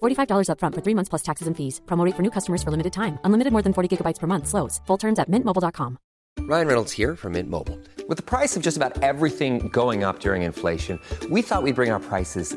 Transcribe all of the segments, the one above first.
$45 upfront for three months plus taxes and fees. Promo rate for new customers for limited time. Unlimited more than 40 gigabytes per month. Slows. Full terms at mintmobile.com. Ryan Reynolds here from Mint Mobile. With the price of just about everything going up during inflation, we thought we'd bring our prices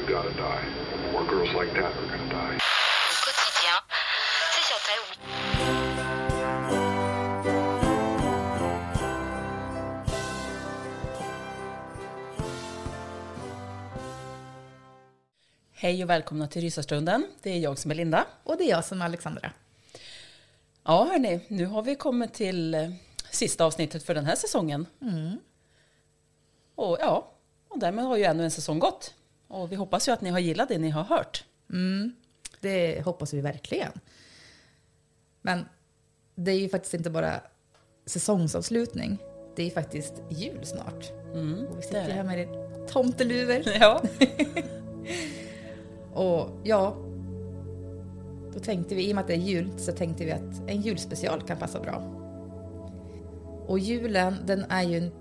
I've got to die. More girls like that are going to die. Hej och välkomna till Rysarstunden. Det är jag som är Linda. Och det är jag som är Alexandra. Ja, hörni, nu har vi kommit till eh, sista avsnittet för den här säsongen. Och ja, och därmed har ju ännu en säsong gått. Och vi hoppas ju att ni har gillat det ni har hört. Det hoppas vi verkligen. Men det är ju faktiskt inte bara säsongsavslutning. Det är ju faktiskt jul snart. och vi Mm, det är sitter här med tomteluvor. Ja, Och ja, då tänkte vi, i och med att det är jul, så tänkte vi att en julspecial kan passa bra. Och julen, den är ju en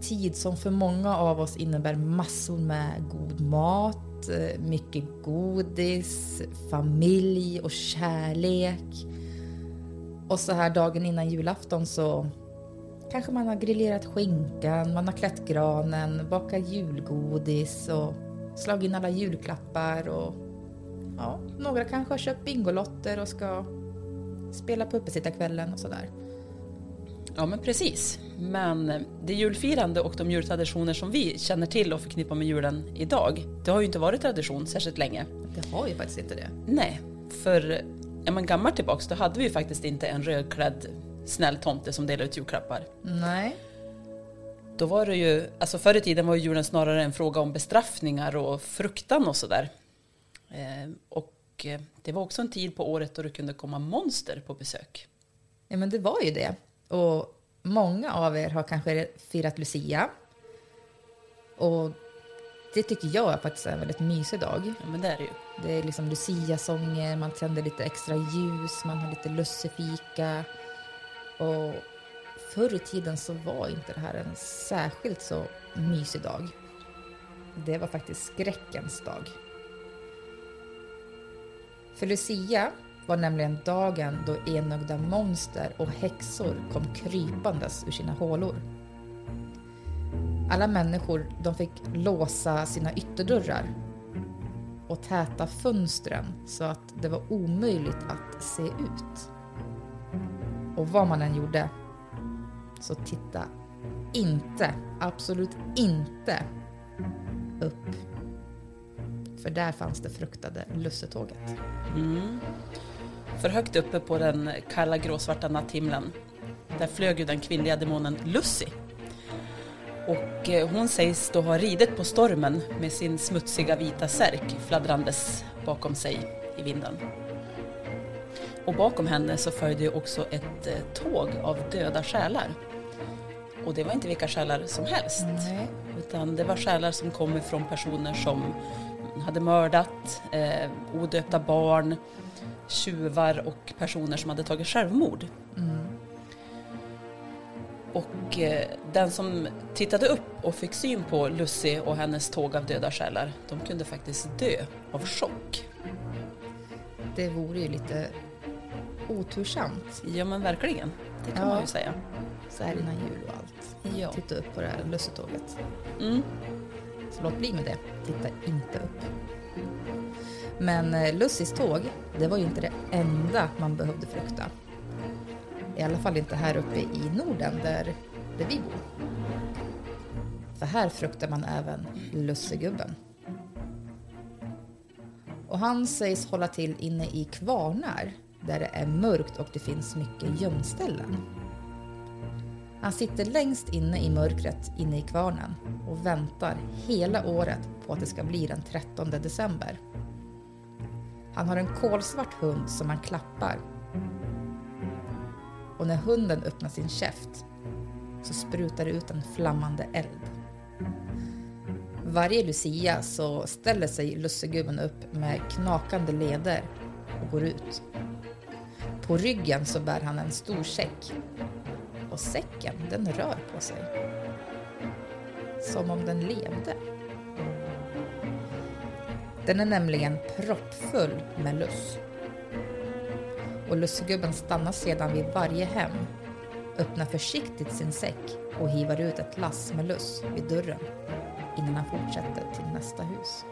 tid som för många av oss innebär massor med god mat, eh, mycket godis, familj och kärlek. Och så här dagen innan julafton så kanske man har grillerat skinkan, man har klätt granen, bakat julgodis och slagit in alla julklappar och ja, några kanske har köpt bingolotter och ska spela på uppesittarkvällen och sådär ja men precis. Men det julfirande och de jultraditioner som vi känner till och förknippar med julen idag, det har ju inte varit tradition särskilt länge. Det har ju faktiskt inte det. Nej, för är man gammal tillbaks då hade vi ju faktiskt inte en rödklädd snäll tomte som delade ut julklappar. Nej. Då var det ju, alltså förr i tiden var ju julen snarare en fråga om bestraffningar och fruktan och sådär. Eh, och eh, det var också en tid på året då det kunde komma monster på besök. Ja, men det var ju det. Och många av er har kanske firat Lucia. Och det tycker jag är faktiskt en väldigt mysig dag. Ja men det är det ju. Det är liksom Lucia-sånger, man tänder lite extra ljus, man har lite lussefika. Och förr i tiden så var inte det här en särskilt så mysig dag. Det var faktiskt skräckens dag. För Lucia var nämligen dagen då enögda monster och häxor kom krypandes ur sina hålor. Alla människor de fick låsa sina ytterdörrar och täta fönstren så att det var omöjligt att se ut. Och vad man än gjorde, så titta inte, absolut inte upp. För där fanns det fruktade lussetåget. Mm. För högt uppe på den kalla gråsvarta natthimlen, där flög ju den kvinnliga demonen Lucy. Och eh, hon sägs då ha ridit på stormen med sin smutsiga vita särk fladdrandes bakom sig i vinden. Och bakom henne så följde ju också ett eh, tåg av döda själar. Och det var inte vilka själar som helst. Nej. Utan det var själar som kom ifrån personer som hade mördat, eh, odöpta barn, tjuvar och personer som hade tagit självmord. Och eh, den som tittade upp och fick syn på Lucy och hennes tåg av döda själar, de kunde faktiskt dö av chock. Det vore ju lite otursamt Ja men verkligen, det kan Ja. man ju säga. så här innan jul och allt. Ja. Titta upp på det här lussetåget. Mm. Så låt bli med det. Titta inte upp. Men eh, tåg, det var ju inte det enda man behövde frukta. I alla fall inte här uppe i Norden där, där vi bor. För här fruktar man även lussegubben. Och han sägs hålla till inne i kvarnar där det är mörkt och det finns mycket gömställen. Han sitter längst inne i mörkret inne i kvarnen och väntar hela året på att det ska bli den 13 december. Han har en kolsvart hund som han klappar. Och när hunden öppnar sin käft så sprutar det ut en flammande eld. Varje Lucia så ställer sig lussegubben upp med knakande leder och går ut. På ryggen så bär han en stor säck och säcken den rör på sig. Som om den levde. Den är nämligen proppfull med luss. Och lussegubben stannar sedan vid varje hem, öppnar försiktigt sin säck och hivar ut ett lass med luss vid dörren innan han fortsätter till nästa hus.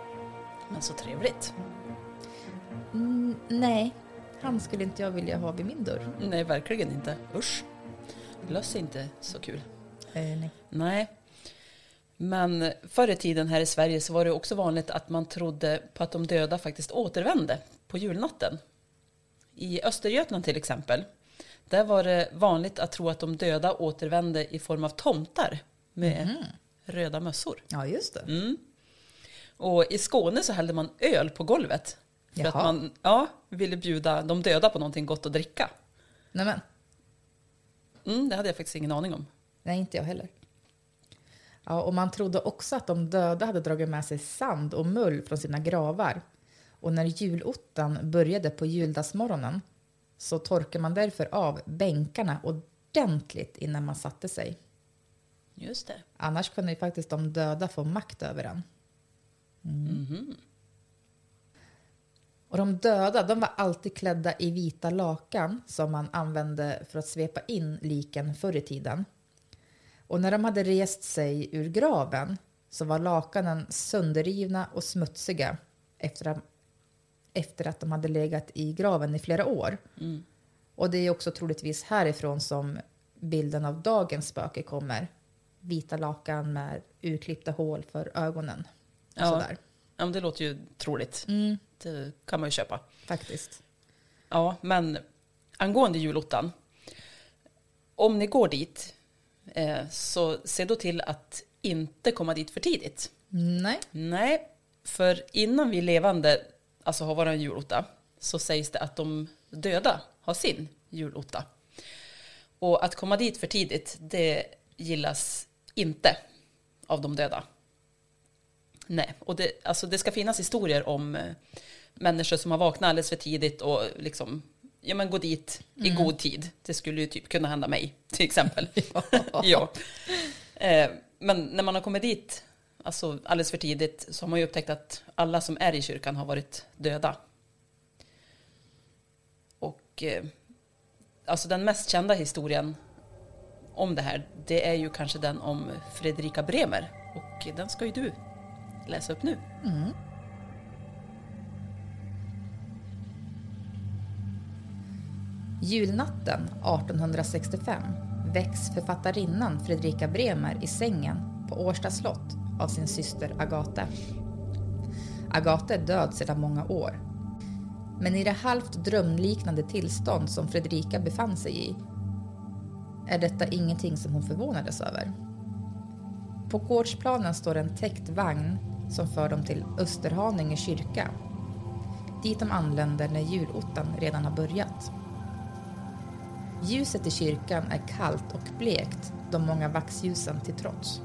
Men så trevligt. Mm, nej, han skulle inte jag vilja ha vid min dörr. Nej, verkligen inte. Usch. Löss är inte så kul. Eh, nej. Nej. Men förr i tiden här i Sverige så var det också vanligt att man trodde på att de döda faktiskt återvände på julnatten. I Östergötland till exempel, där var det vanligt att tro att de döda återvände i form av tomtar med röda mössor. Ja, just det. Mm. Och i Skåne så hällde man öl på golvet. För Jaha. att man ja, ville bjuda de döda på någonting gott att dricka. Nej, men. Mm, det hade jag faktiskt ingen aning om. Nej, inte jag heller. Ja, och man trodde också att de döda hade dragit med sig sand och mull från sina gravar. Och när julottan började på juldagsmorgonen så torkade man därför av bänkarna ordentligt innan man satte sig. Just det. Annars kunde ju faktiskt de döda få makt över en. Och de döda de var alltid klädda i vita lakan som man använde för att svepa in liken förr i tiden. Och när de hade rest sig ur graven så var lakanen sönderrivna och smutsiga efter att, efter att de hade legat i graven i flera år. Och det är också troligtvis härifrån som bilden av dagens spöke kommer. Vita lakan med urklippta hål för ögonen. Ja. sådär. Ja, men det låter ju troligt. Det kan man ju köpa. Faktiskt. Ja, men angående julottan. Om ni går dit, eh, så se då till att inte komma dit för tidigt. Nej. Nej, för innan vi levande alltså har våran julotta så sägs det att de döda har sin julotta. Och att komma dit för tidigt, det gillas inte av de döda. Nej, och det, alltså det ska finnas historier om eh, människor som har vaknat alldeles för tidigt och liksom, ja men gå dit i god tid. Det skulle ju typ kunna hända mig, till exempel. ja. Eh, men när man har kommit dit alltså alldeles för tidigt så har man ju upptäckt att alla som är i kyrkan har varit döda. Och eh, alltså den mest kända historien om det här, det är ju kanske den om Fredrika Bremer. Och den ska ju du läsa upp nu. Julnatten 1865 väcks författarinnan Fredrika Bremer i sängen på Årsta slott av sin syster Agate. Agate är död sedan många år. Men i det halvt drömliknande tillstånd som Fredrika befann sig i är detta ingenting som hon förvånades över. På gårdsplanen står en täckt vagn som för dem till Österhaninge kyrka. Dit de anländer när julottan redan har börjat. Ljuset i kyrkan är kallt och blekt, de många vaxljusen till trots.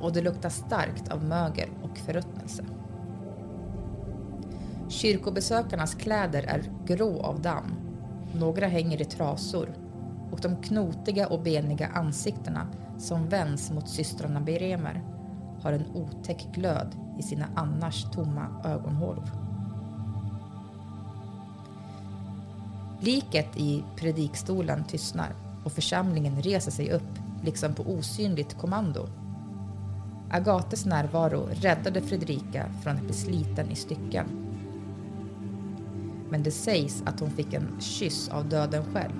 Och det luktar starkt av mögel och förruttnelse. Kyrkobesökarnas kläder är grå av damm. Några hänger i trasor och de knotiga och beniga ansiktena som vänds mot systrarna Beremer har en otäck glöd i sina annars tomma ögonhålor. Liket i predikstolen tystnar och församlingen reser sig upp, liksom på osynligt kommando. Agates närvaro räddade Fredrika från att bli sliten i stycken. Men det sägs att hon fick en kyss av döden själv.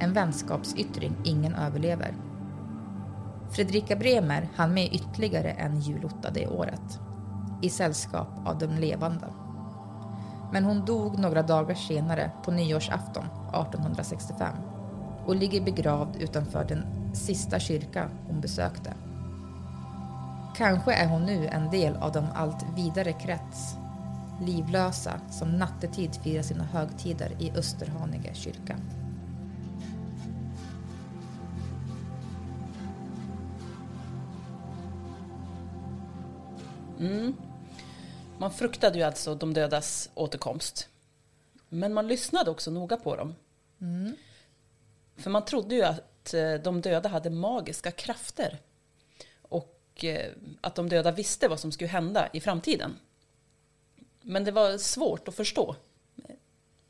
En vänskapsyttring ingen överlever. Fredrika Bremer hann med ytterligare en julotta det året. I sällskap av de levande. Men hon dog några dagar senare på nyårsafton 1865 och ligger begravd utanför den sista kyrka hon besökte. Kanske är hon nu en del av de allt vidare krets livlösa som nattetid firar sina högtider i Österhaninge kyrka. Mm. Man fruktade ju alltså de dödas återkomst. Men man lyssnade också noga på dem. För man trodde ju att eh, de döda hade magiska krafter. Och eh, att de döda visste vad som skulle hända i framtiden. Men det var svårt att förstå eh,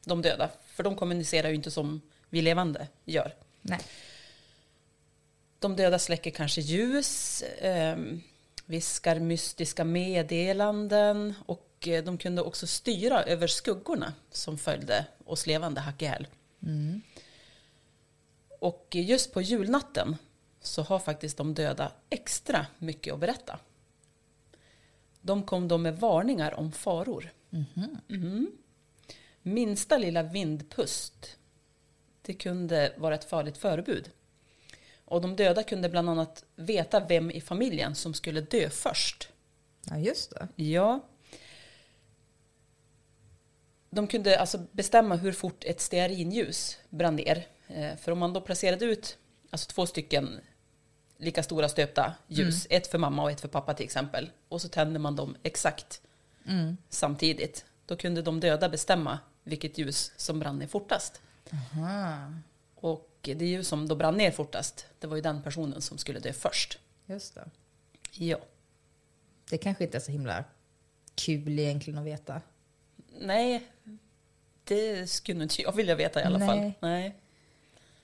de döda. För de kommunicerar ju inte som vi levande gör. Nej. De döda släcker kanske ljus, eh, viskar mystiska meddelanden och eh, de kunde också styra över skuggorna som följde oss levande hack ihjäl. Och just på julnatten så har faktiskt de döda extra mycket att berätta. De kom då med varningar om faror. Mhm. Minsta lilla vindpust, det kunde vara ett farligt förebud. Och de döda kunde bland annat veta vem i familjen som skulle dö först. Ja, just det. Ja. De kunde alltså bestämma hur fort ett stearinljus brann ner. Eh, För om man då placerade ut alltså två stycken lika stora stöpta ljus, ett för mamma och ett för pappa till exempel, och så tände man dem exakt samtidigt, då kunde de döda bestämma vilket ljus som brann ner fortast. Och det ljus som då brann ner fortast, det var ju den personen som skulle dö först. Just det. Ja. Det kanske inte är så himla kul egentligen att veta. Nej, det skulle inte jag vilja veta i alla Nej. fall. Nej.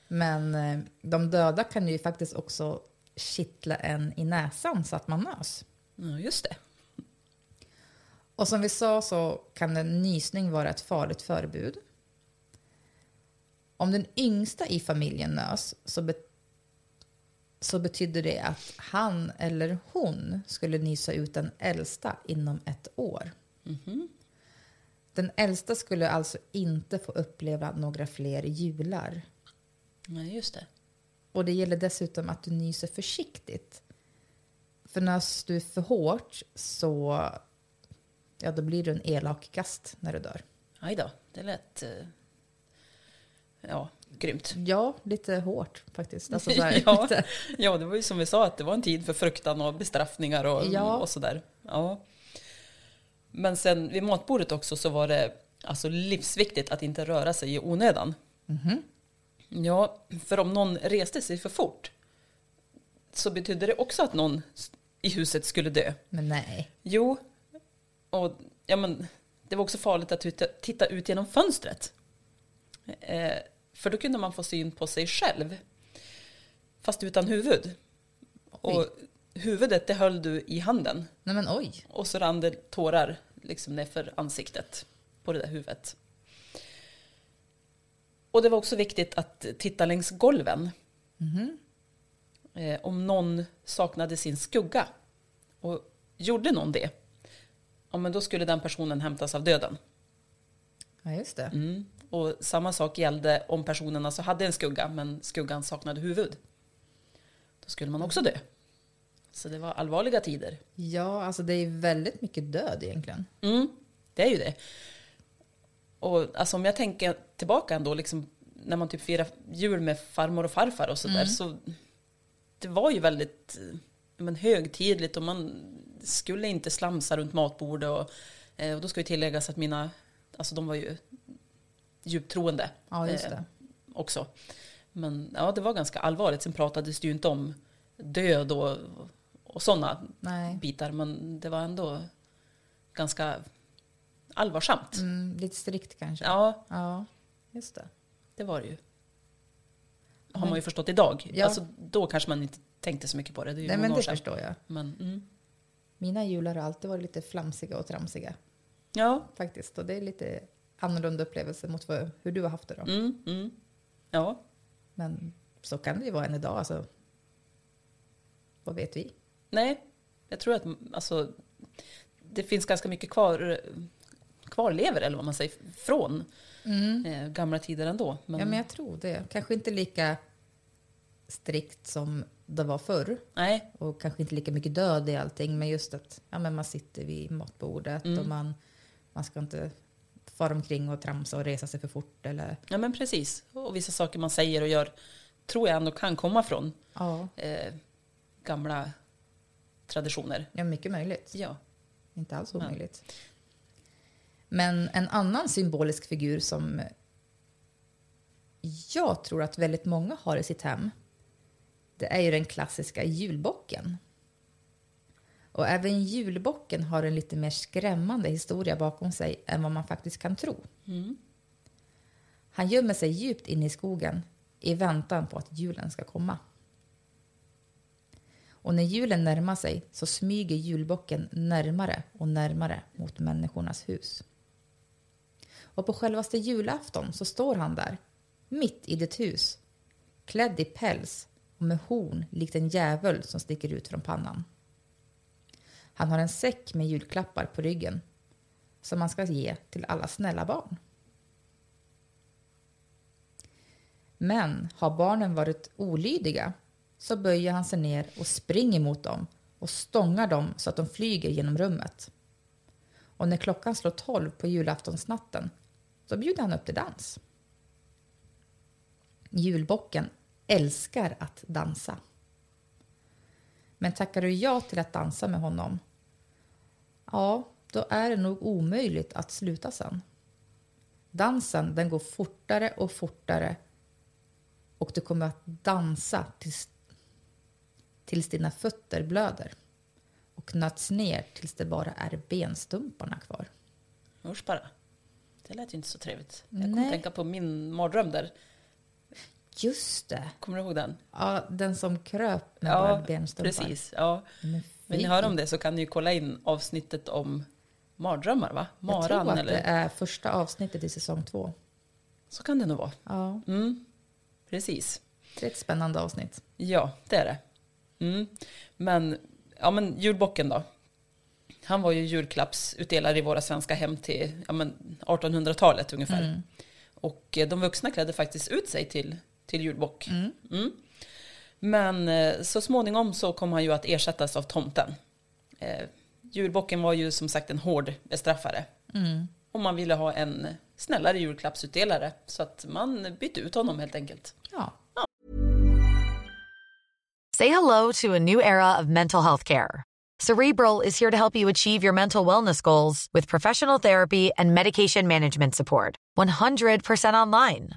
Men eh, de döda kan ju faktiskt också kittla en i näsan så att man nös. Ja, just det. Och som vi sa så kan en nysning vara ett farligt förebud. Om den yngsta i familjen nös så, be- så betyder det att han eller hon skulle nysa ut den äldsta inom ett år. Den äldsta skulle alltså inte få uppleva några fler jular. Nej, just det. Och det gäller dessutom att du nyser försiktigt. För nös du för hårt så ja, då blir du en elak gast när du dör. Aj då, det lät eh, ja, grymt. Ja, lite hårt faktiskt. Alltså, ja, ja, det var ju som vi sa, att det var en tid för fruktan och bestraffningar och, Ja. och sådär. Ja. Men sen vid matbordet också så var det alltså livsviktigt att inte röra sig i onödan. Ja, för om någon reste sig för fort så betydde det också att någon i huset skulle dö. men nej. Jo, och ja, men, det var också farligt att titta, titta ut genom fönstret. Eh, för då kunde man få syn på sig själv, fast utan huvud. Och huvudet det höll du i handen Nej men oj. och så rann det tårar liksom nerför ansiktet på det där huvudet. Och det var också viktigt att titta längs golven. Eh, om någon saknade sin skugga. Och gjorde någon det, ja, men då skulle den personen hämtas av döden. Ja, just det. Mm. Och samma sak gällde om personen alltså hade en skugga, men skuggan saknade huvud. Då skulle man också dö. Så det var allvarliga tider. Ja, alltså det är väldigt mycket död egentligen. Mm, det är ju det. Och alltså om jag tänker tillbaka ändå, liksom, när man typ firar jul med farmor och farfar och sådär, så det var ju väldigt men, högtidligt och man skulle inte slamsa runt matbordet. Och, eh, och då ska ju tilläggas att mina, alltså de var ju djupt troende Ja, just eh, det. också. Men ja, det var ganska allvarligt. Sen pratades det ju inte om död och, och sådana bitar, men det var ändå ganska allvarsamt. Mm, lite strikt kanske. Ja, Ja, just det. det var det ju. Har man ju förstått idag. Ja. Alltså, då kanske man inte tänkte så mycket på det. Det är ju Nej, men det sedan. förstår jag. Men, mm. Mina jular har alltid varit lite flamsiga och tramsiga Ja, faktiskt. Och det är lite annorlunda upplevelse mot vad, hur du har haft det då. mm, mm. ja, Men så kan det ju vara än idag. Alltså, vad vet vi? nej. Jag tror att alltså, det finns ganska mycket kvar, kvarlever, eller vad man säger, från eh, gamla tider ändå. Men, Ja, men jag tror det. Kanske inte lika strikt som det var förr. Nej, Och kanske inte lika mycket död i allting. Men just att ja, men man sitter vid matbordet och man, man ska inte fara omkring och tramsa och resa sig för fort. Eller, ja men precis. Och vissa saker man säger och gör tror jag ändå kan komma från ja, eh, gamla traditioner. ja, mycket möjligt. Ja. Inte alls omöjligt. Men en annan symbolisk figur som jag tror att väldigt många har i sitt hem, det är ju den klassiska julbocken. Och även julbocken har en lite mer skrämmande historia bakom sig än vad man faktiskt kan tro. Han gömmer sig djupt inne i skogen i väntan på att julen ska komma. Och när julen närmar sig så smyger julbocken närmare och närmare mot människornas hus. Och på självaste julafton så står han där, mitt i ditt hus, klädd i päls och med horn likt en djävul som sticker ut från pannan. Han har en säck med julklappar på ryggen som man ska ge till alla snälla barn. Men har barnen varit olydiga så böjer han sig ner och springer mot dem och stångar dem så att de flyger genom rummet. Och när klockan slår tolv på julaftonsnatten så bjuder han upp till dans. Julbocken älskar att dansa. Men tackar du ja till att dansa med honom, ja, då är det nog omöjligt att sluta sen. Dansen den går fortare och fortare och du kommer att dansa tills, tills dina fötter blöder och nöts ner tills det bara är benstumparna kvar. Usch bara. Det lät ju inte så trevligt. Jag kommer att tänka på min mardröm där. Just det! Kommer du ihåg den? Ja, den som kröp med bara Ja, benstumpar. precis. Ja. Men Vill ni höra om det så kan ni ju kolla in avsnittet om mardrömmar, va? Jag Maran, tror att eller? det är första avsnittet i säsong två. Så kan det nog vara. Ja, Mm, precis. det är ett spännande avsnitt. Ja, det är det. Mm. Men, ja, men julbocken då. Han var ju julklappsutdelare i våra svenska hem till ja, men 1800-talet ungefär. Och eh, de vuxna klädde faktiskt ut sig till, till julbock. Mm. Men eh, så småningom så kom han ju att ersättas av tomten. Eh, julbocken var ju som sagt en hård bestraffare. Och man ville ha en snällare julklappsutdelare. Så att man bytte ut honom helt enkelt. Ja, Say hello to a new era of mental health care. Cerebral is here to help you achieve your mental wellness goals with professional therapy and medication management support. 100% online.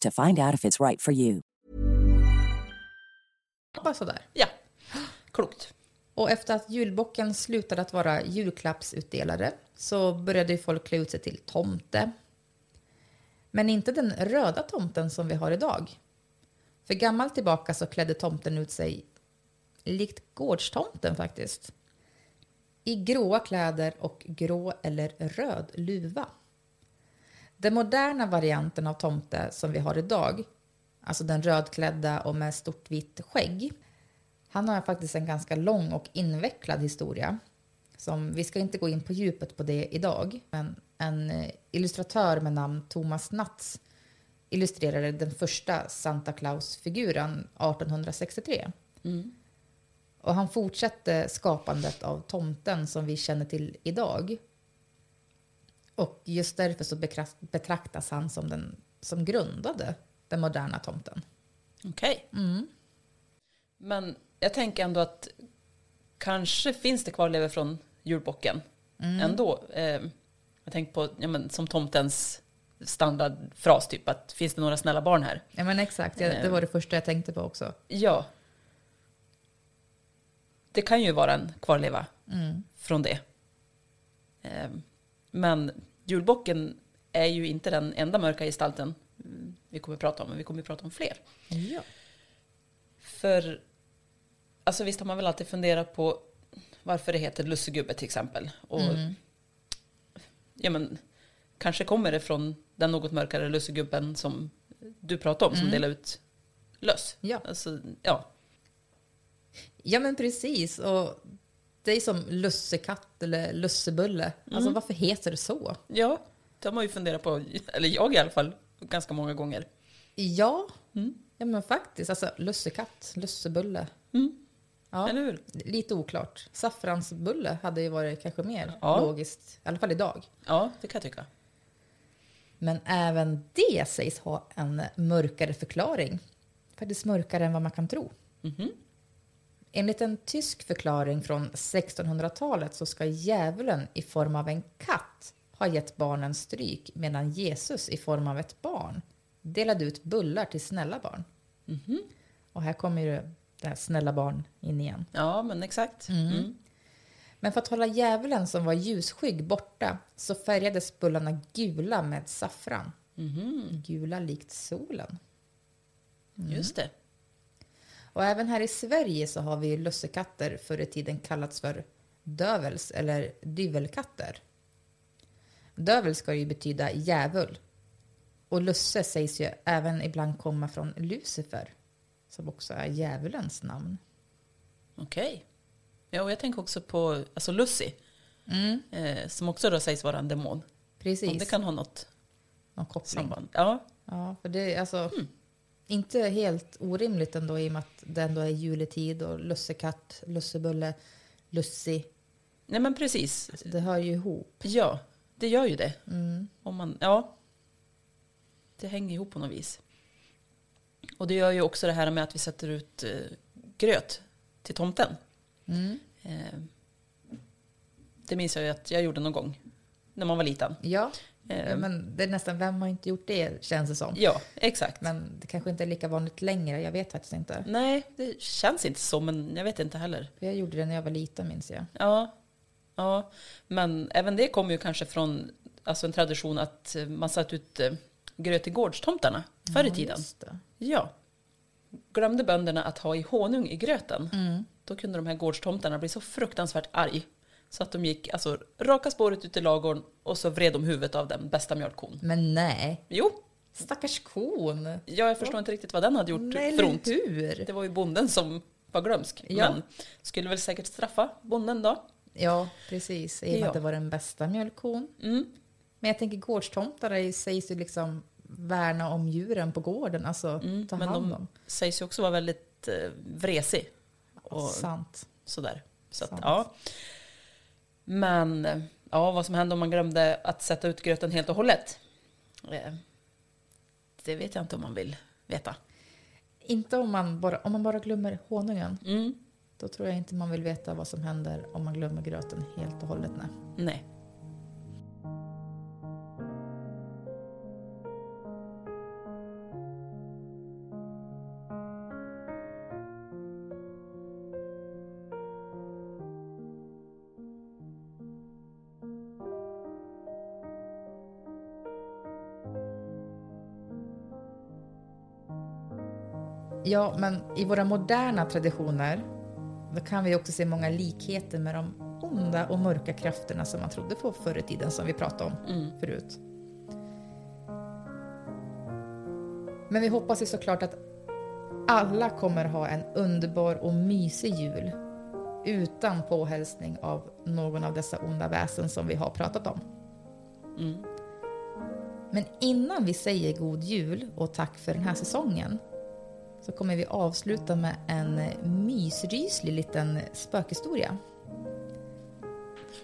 to find out if it's right for you. Bara sådär. Ja, klokt. Och efter att julbocken slutade att vara julklappsutdelare så började folk klä ut sig till tomte. Men inte den röda tomten som vi har idag. För gammalt tillbaka så klädde tomten ut sig likt gårdstomten faktiskt. I gråa kläder och grå eller röd luva. Den moderna varianten av tomte som vi har idag, alltså den rödklädda och med stort vitt skägg, han har faktiskt en ganska lång och invecklad historia. Som, vi ska inte gå in på djupet på det idag, men en eh, illustratör med namn Thomas Natz illustrerade den första Santa Claus-figuren 1863. Och han fortsatte skapandet av tomten som vi känner till idag. Och just därför så betraktas han som den som grundade den moderna tomten. Okej. Men jag tänker ändå att kanske finns det kvarlevor från julbocken ändå. Eh, jag tänker på, ja, men, som tomtens standardfras typ, att finns det några snälla barn här? Ja men exakt, ja, det var det första jag tänkte på också. Ja. Det kan ju vara en kvarleva från det. Eh, Men julbocken är ju inte den enda mörka gestalten mm, vi kommer att prata om, men vi kommer att prata om fler. Ja. För alltså visst har man väl alltid funderat på varför det heter lussegubbe till exempel. Och, ja, men, kanske kommer det från den något mörkare lussegubben som du pratade om, som delar ut löss. Ja. Alltså, ja. ja men precis. Och det är som lussekatt eller lussebulle. Alltså varför heter det så? ja, det har man ju funderat på, eller jag i alla fall, ganska många gånger. Ja, ja men faktiskt. Alltså lussekatt, lussebulle. Ja. Eller hur? Lite oklart. Saffransbulle hade ju varit kanske mer Ja. logiskt, i alla fall idag. Ja, det kan jag tycka. Men även det sägs ha en mörkare förklaring. Faktiskt mörkare än vad man kan tro. Enligt en tysk förklaring från 1600-talet så ska djävulen i form av en katt ha gett barnen stryk medan Jesus i form av ett barn delade ut bullar till snälla barn. Och här kommer ju det här snälla barn in igen. Ja, men exakt. Mm. Men för att hålla djävulen som var ljusskygg borta så färgades bullarna gula med saffran. Gula likt solen. Just det. Och även här i Sverige så har vi lussekatter förr i tiden kallats för dövels eller dyvelkatter. Dövel ska ju betyda djävul. Och lusse sägs ju även ibland komma från Lucifer, som också är djävulens namn. Okej. Ja, och jag tänker också på alltså Lucy, eh, som också då sägs vara en demon. Precis. Om det kan ha något Någon koppling. samband. Ja, Ja, för det är alltså inte helt orimligt ändå i och med att det ändå är juletid och lussekatt, lussebulle, lussi. nej men precis. Det hör ju ihop. Ja, det gör ju det. Om man, ja, det hänger ihop på något vis. Och det gör ju också det här med att vi sätter ut eh, gröt till tomten. Eh, det minns jag ju att jag gjorde någon gång när man var liten. Ja, Ja, men det är nästan, vem har inte gjort det känns det som. Ja, exakt. Men det kanske inte är lika vanligt längre, jag vet faktiskt inte. Nej, det känns inte så, men jag vet inte heller. Jag gjorde det när jag var liten minns jag. Ja, ja. men även det kommer ju kanske från alltså en tradition att eh, man satt ut eh, gröt till gårdstomtarna förr i Ja, tiden. Ja. Glömde bönderna att ha i honung i gröten, Mm. då kunde de här gårdstomtarna bli så fruktansvärt arg så att de gick alltså, raka spåret ut i lagården och så vred de huvudet av den bästa mjölkkon. Men nej, Jo, stackars kon. ja, jag förstår inte riktigt vad den hade gjort Nej, för ont. hur? Det var ju bonden som var glömsk. Ja. Men skulle väl säkert straffa bonden då. Ja, precis. I och med Ja. att det var den bästa mjölkkon. Mm. Men jag tänker gårdstomtar sägs ju liksom värna om djuren på gården, alltså ta Mm, Men hand de om. sägs ju också vara väldigt eh, vresig. Och Sant. sådär. Så att, Sant. ja. Men ja, vad som hände om man glömde att sätta ut gröten helt och hållet. Eh, det vet jag inte om man vill veta. Inte om man bara, om man bara glömmer honungen. Mm. Då tror jag inte man vill veta vad som händer om man glömmer gröten helt och hållet. Nej. Nej. Ja, men i våra moderna traditioner då kan vi också se många likheter med de onda och mörka krafterna som man trodde på förr i tiden, som vi pratade om förut. Men vi hoppas ju såklart att alla kommer ha en underbar och mysig jul utan påhälsning av någon av dessa onda väsen som vi har pratat om. Men innan vi säger god jul och tack för den här säsongen så kommer vi avsluta med en mysryslig liten spökhistoria.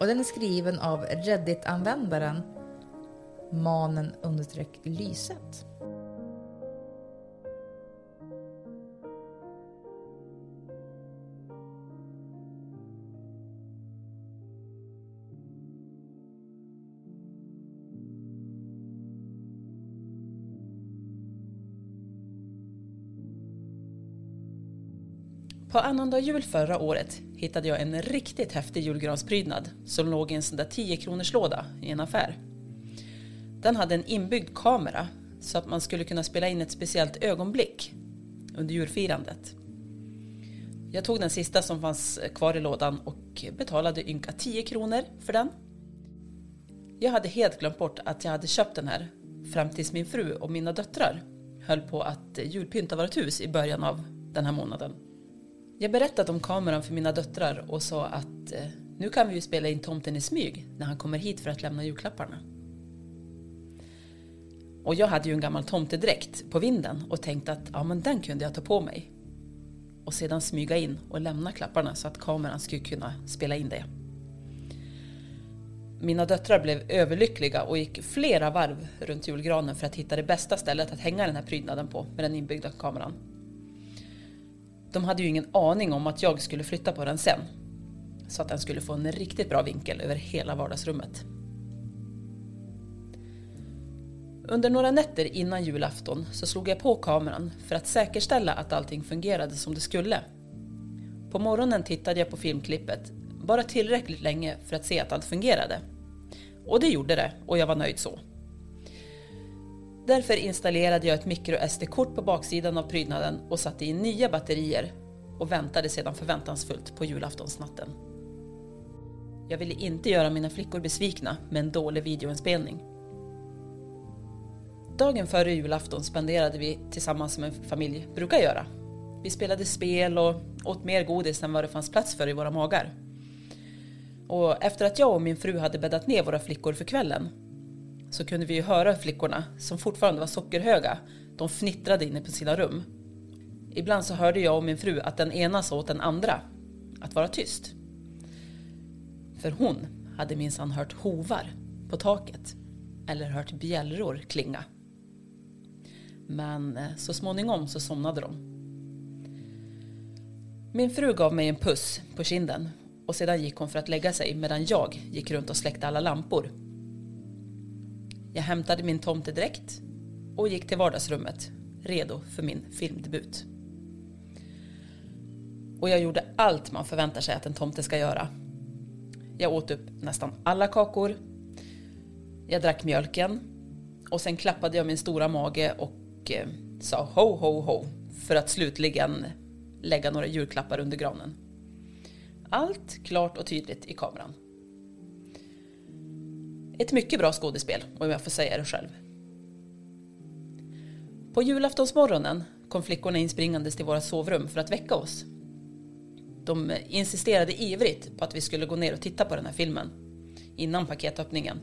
Och den är skriven av Reddit-användaren manen På annandag jul förra året hittade jag en riktigt häftig julgransprydnad som låg i en sån där 10 kronors låda i en affär. Den hade en inbyggd kamera så att man skulle kunna spela in ett speciellt ögonblick under julfirandet. Jag tog den sista som fanns kvar i lådan och betalade ynka 10 kronor för den. Jag hade helt glömt bort att jag hade köpt den här fram tills min fru och mina döttrar höll på att julpynta vårt hus i början av den här månaden. Jag berättade om kameran för mina döttrar och sa att eh, nu kan vi ju spela in tomten i smyg när han kommer hit för att lämna julklapparna. Och jag hade ju en gammal tomtedräkt på vinden och tänkte att ja, men den kunde jag ta på mig. Och sedan smyga in och lämna klapparna så att kameran skulle kunna spela in det. Mina döttrar blev överlyckliga och gick flera varv runt julgranen för att hitta det bästa stället att hänga den här prydnaden på med den inbyggda kameran. De hade ju ingen aning om att jag skulle flytta på den sen. Så att den skulle få en riktigt bra vinkel över hela vardagsrummet. Under några nätter innan julafton så slog jag på kameran för att säkerställa att allting fungerade som det skulle. På morgonen tittade jag på filmklippet, bara tillräckligt länge för att se att allt fungerade. Och det gjorde det, och jag var nöjd så. Därför installerade jag ett micro-SD-kort på baksidan av prydnaden och satte in nya batterier och väntade sedan förväntansfullt på julaftonsnatten. Jag ville inte göra mina flickor besvikna med en dålig videoinspelning. Dagen före julafton spenderade vi tillsammans som en familj brukar göra. Vi spelade spel och åt mer godis än vad det fanns plats för i våra magar. Och efter att jag och min fru hade bäddat ner våra flickor för kvällen så kunde vi ju höra flickorna, som fortfarande var sockerhöga, de fnittrade inne på sina rum. Ibland så hörde jag och min fru att den ena sa åt den andra att vara tyst. För hon hade minsann hört hovar på taket eller hört bjällror klinga. Men eh, så småningom så somnade de. Min fru gav mig en puss på kinden och sedan gick hon för att lägga sig medan jag gick runt och släckte alla lampor. Jag hämtade min tomtedräkt och gick till vardagsrummet, redo för min filmdebut. Och jag gjorde allt man förväntar sig att en tomte ska göra. Jag åt upp nästan alla kakor. Jag drack mjölken. Och sen klappade jag min stora mage och eh, sa ho, ho, ho. För att slutligen lägga några julklappar under granen. Allt klart och tydligt i kameran. Ett mycket bra skådespel, om jag får säga det själv. På julaftonsmorgonen kom flickorna inspringandes till våra sovrum för att väcka oss. De insisterade ivrigt på att vi skulle gå ner och titta på den här filmen innan paketöppningen.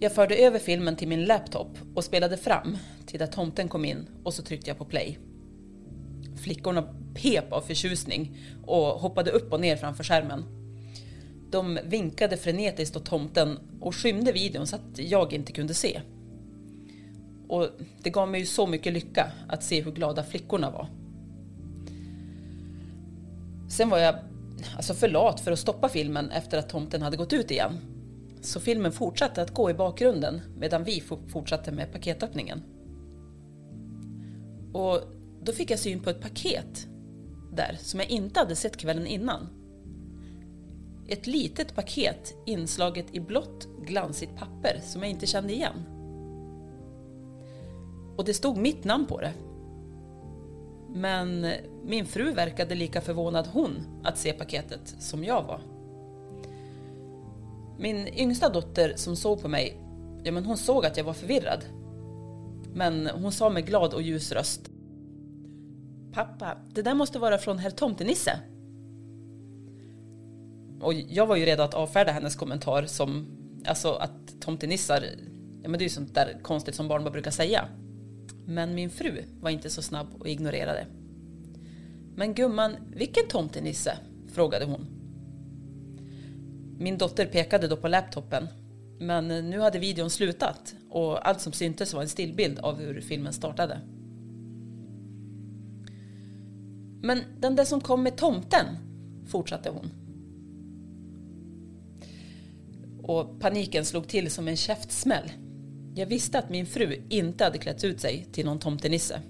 Jag förde över filmen till min laptop och spelade fram till där tomten kom in och så tryckte jag på play. Flickorna pep av förtjusning och hoppade upp och ner framför skärmen. De vinkade frenetiskt åt tomten och skymde videon så att jag inte kunde se. Och det gav mig ju så mycket lycka att se hur glada flickorna var. Sen var jag alltså för lat för att stoppa filmen efter att tomten hade gått ut igen. Så filmen fortsatte att gå i bakgrunden medan vi fortsatte med paketöppningen. Och då fick jag syn på ett paket där som jag inte hade sett kvällen innan. Ett litet paket inslaget i blått glansigt papper som jag inte kände igen. Och det stod mitt namn på det. Men min fru verkade lika förvånad hon att se paketet som jag var. Min yngsta dotter som såg på mig, ja men hon såg att jag var förvirrad. Men hon sa med glad och ljus röst. Pappa, det där måste vara från herr Tomtenisse. Och jag var ju redo att avfärda hennes kommentar som, alltså att tomtenissar, ja men det är ju sånt där konstigt som barn bara brukar säga. Men min fru var inte så snabb och ignorerade. Men gumman, vilken tomtenisse? frågade hon. Min dotter pekade då på laptopen. Men nu hade videon slutat och allt som syntes var en stillbild av hur filmen startade. Men den där som kom med tomten, fortsatte hon. Och paniken slog till som en käftsmäll. Jag visste att min fru inte hade klätt ut sig till någon tomtenisse.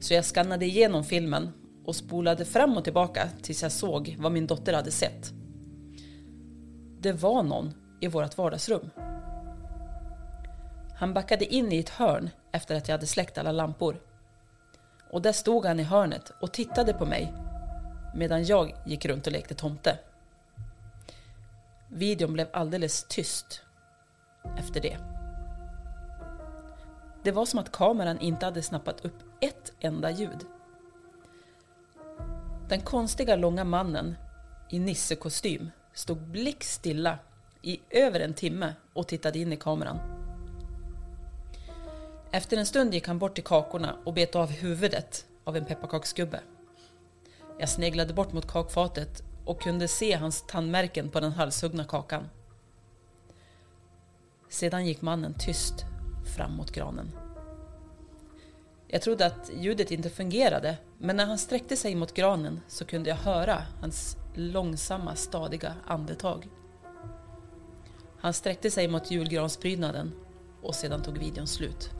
Så jag skannade igenom filmen och spolade fram och tillbaka tills jag såg vad min dotter hade sett. Det var någon i vårt vardagsrum. Han backade in i ett hörn efter att jag hade släckt alla lampor. Och där stod han i hörnet och tittade på mig medan jag gick runt och lekte tomte. Videon blev alldeles tyst efter det. Det var som att kameran inte hade snappat upp ett enda ljud. Den konstiga långa mannen i nissekostym stod blickstilla i över en timme och tittade in i kameran. Efter en stund gick han bort till kakorna och bet av huvudet av en pepparkaksgubbe. Jag sneglade bort mot kakfatet och kunde se hans tandmärken på den halshuggna kakan. Sedan gick mannen tyst fram mot granen. Jag trodde att ljudet inte fungerade, men när han sträckte sig mot granen så kunde jag höra hans långsamma, stadiga andetag. Han sträckte sig mot julgransprydnaden och sedan tog videon slut.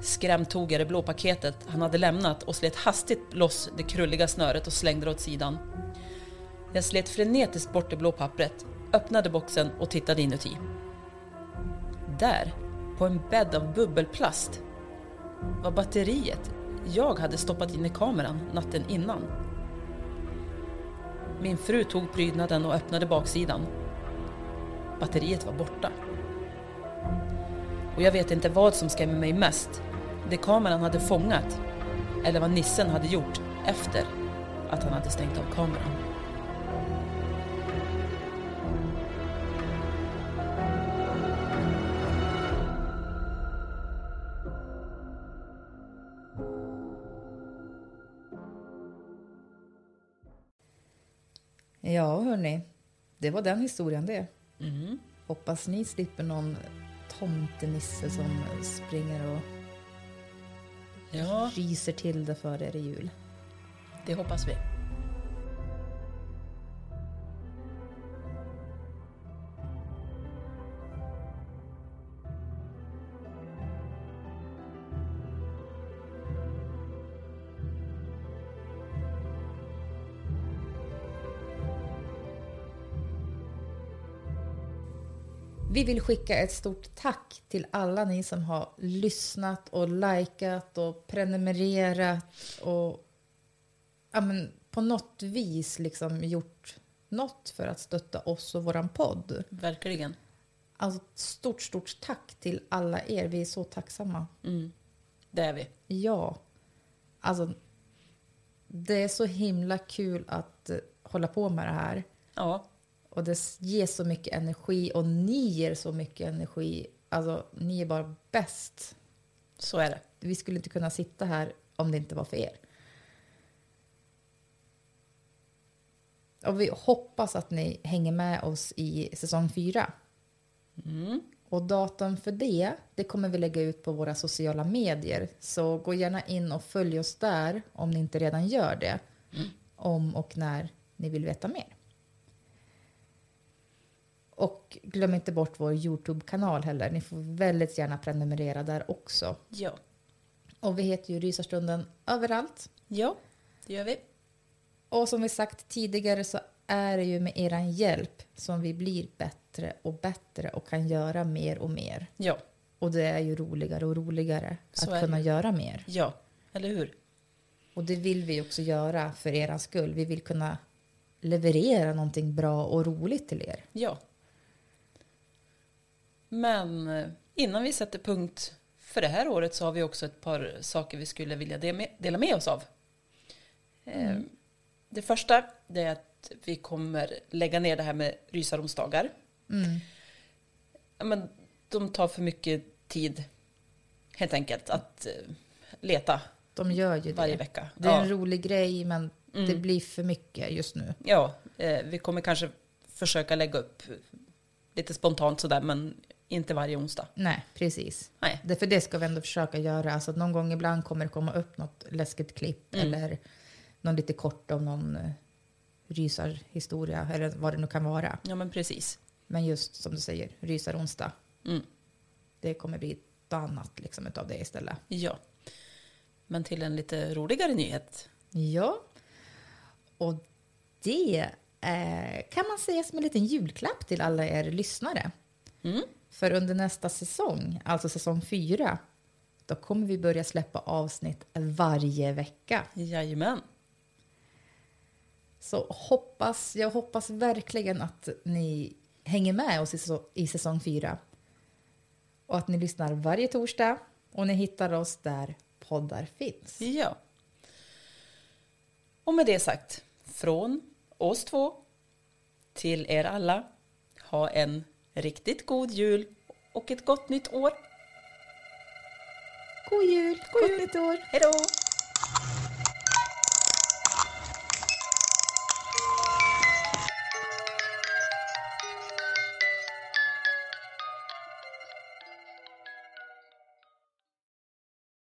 Skrämt tog jag det blå paketet han hade lämnat och slet hastigt loss det krulliga snöret och slängde det åt sidan. Jag slet frenetiskt bort det blå pappret, öppnade boxen och tittade inuti. Där, på en bädd av bubbelplast, var batteriet jag hade stoppat in i kameran natten innan. Min fru tog prydnaden och öppnade baksidan. Batteriet var borta. Och jag vet inte vad som skrämmer mig mest. Det kameran hade fångat eller vad nissen hade gjort efter att han hade stängt av kameran. Ja, hörni. Det var den historien det. Mm. Hoppas ni slipper någon tomtenisse som springer och ja. ryser till det för er i jul. Det hoppas vi. Vi vill skicka ett stort tack till alla ni som har lyssnat och likat och prenumererat och ja, men, på något vis liksom gjort något för att stötta oss och våran podd. Verkligen. Alltså stort, stort tack till alla er. Vi är så tacksamma. Det är vi. Ja. Alltså, det är så himla kul att eh, hålla på med det här. Ja, Och det ger så mycket energi och ni ger så mycket energi. Alltså, ni är bara bäst. så är det. Vi skulle inte kunna sitta här om det inte var för er. Och vi hoppas att ni hänger med oss i säsong fyra. Och datum för det, det kommer vi lägga ut på våra sociala medier. Så gå gärna in och följ oss där om ni inte redan gör det. Om och när ni vill veta mer. Och glöm inte bort vår Youtube-kanal heller. Ni får väldigt gärna prenumerera där också. Ja. Och vi heter ju Rysarstunden överallt. Ja, det gör vi. Och som vi sagt tidigare så är det ju med er hjälp som vi blir bättre och bättre och kan göra mer och mer. Ja, Och det är ju roligare och roligare Så att det kunna ju. göra mer. ja, eller hur? Och det vill vi också göra för er skull. Vi vill kunna leverera någonting bra och roligt till er. Ja. Men eh, innan vi sätter punkt för det här året så har vi också ett par saker vi skulle vilja dela med oss av. Eh, Det första det är att vi kommer lägga ner det här med rysaronsdagar. Ja, men de tar för mycket tid helt enkelt att eh, leta De gör ju det. varje vecka. Det är en Ja. rolig grej men det blir för mycket just nu. Ja, vi kommer kanske försöka lägga upp lite spontant sådär men inte varje onsdag. Nej, precis. Nej. Det, för det ska vi ändå försöka göra. Alltså, någon gång ibland kommer det komma upp något läskigt klipp Mm. eller någon lite kort om någon uh, rysarhistoria eller vad det nu kan vara. Ja men precis. Men just som du säger, rysaronsdag. Mm. Det kommer bli ett annat liksom, utav det istället. Ja. Men till en lite roligare nyhet. Ja, och det eh, kan man säga som en liten julklapp till alla er lyssnare. Mm. För under nästa säsong, alltså säsong fyra, då kommer vi börja släppa avsnitt varje vecka. Jajamän. Så hoppas, jag hoppas verkligen att ni hänger med oss i, säsong- i säsong fyra. Och att ni lyssnar varje torsdag och ni hittar oss där poddar finns. Ja. Och med det sagt, från oss två till er alla, ha en riktigt god jul och ett gott nytt år. God jul, gott nytt år! Hej då!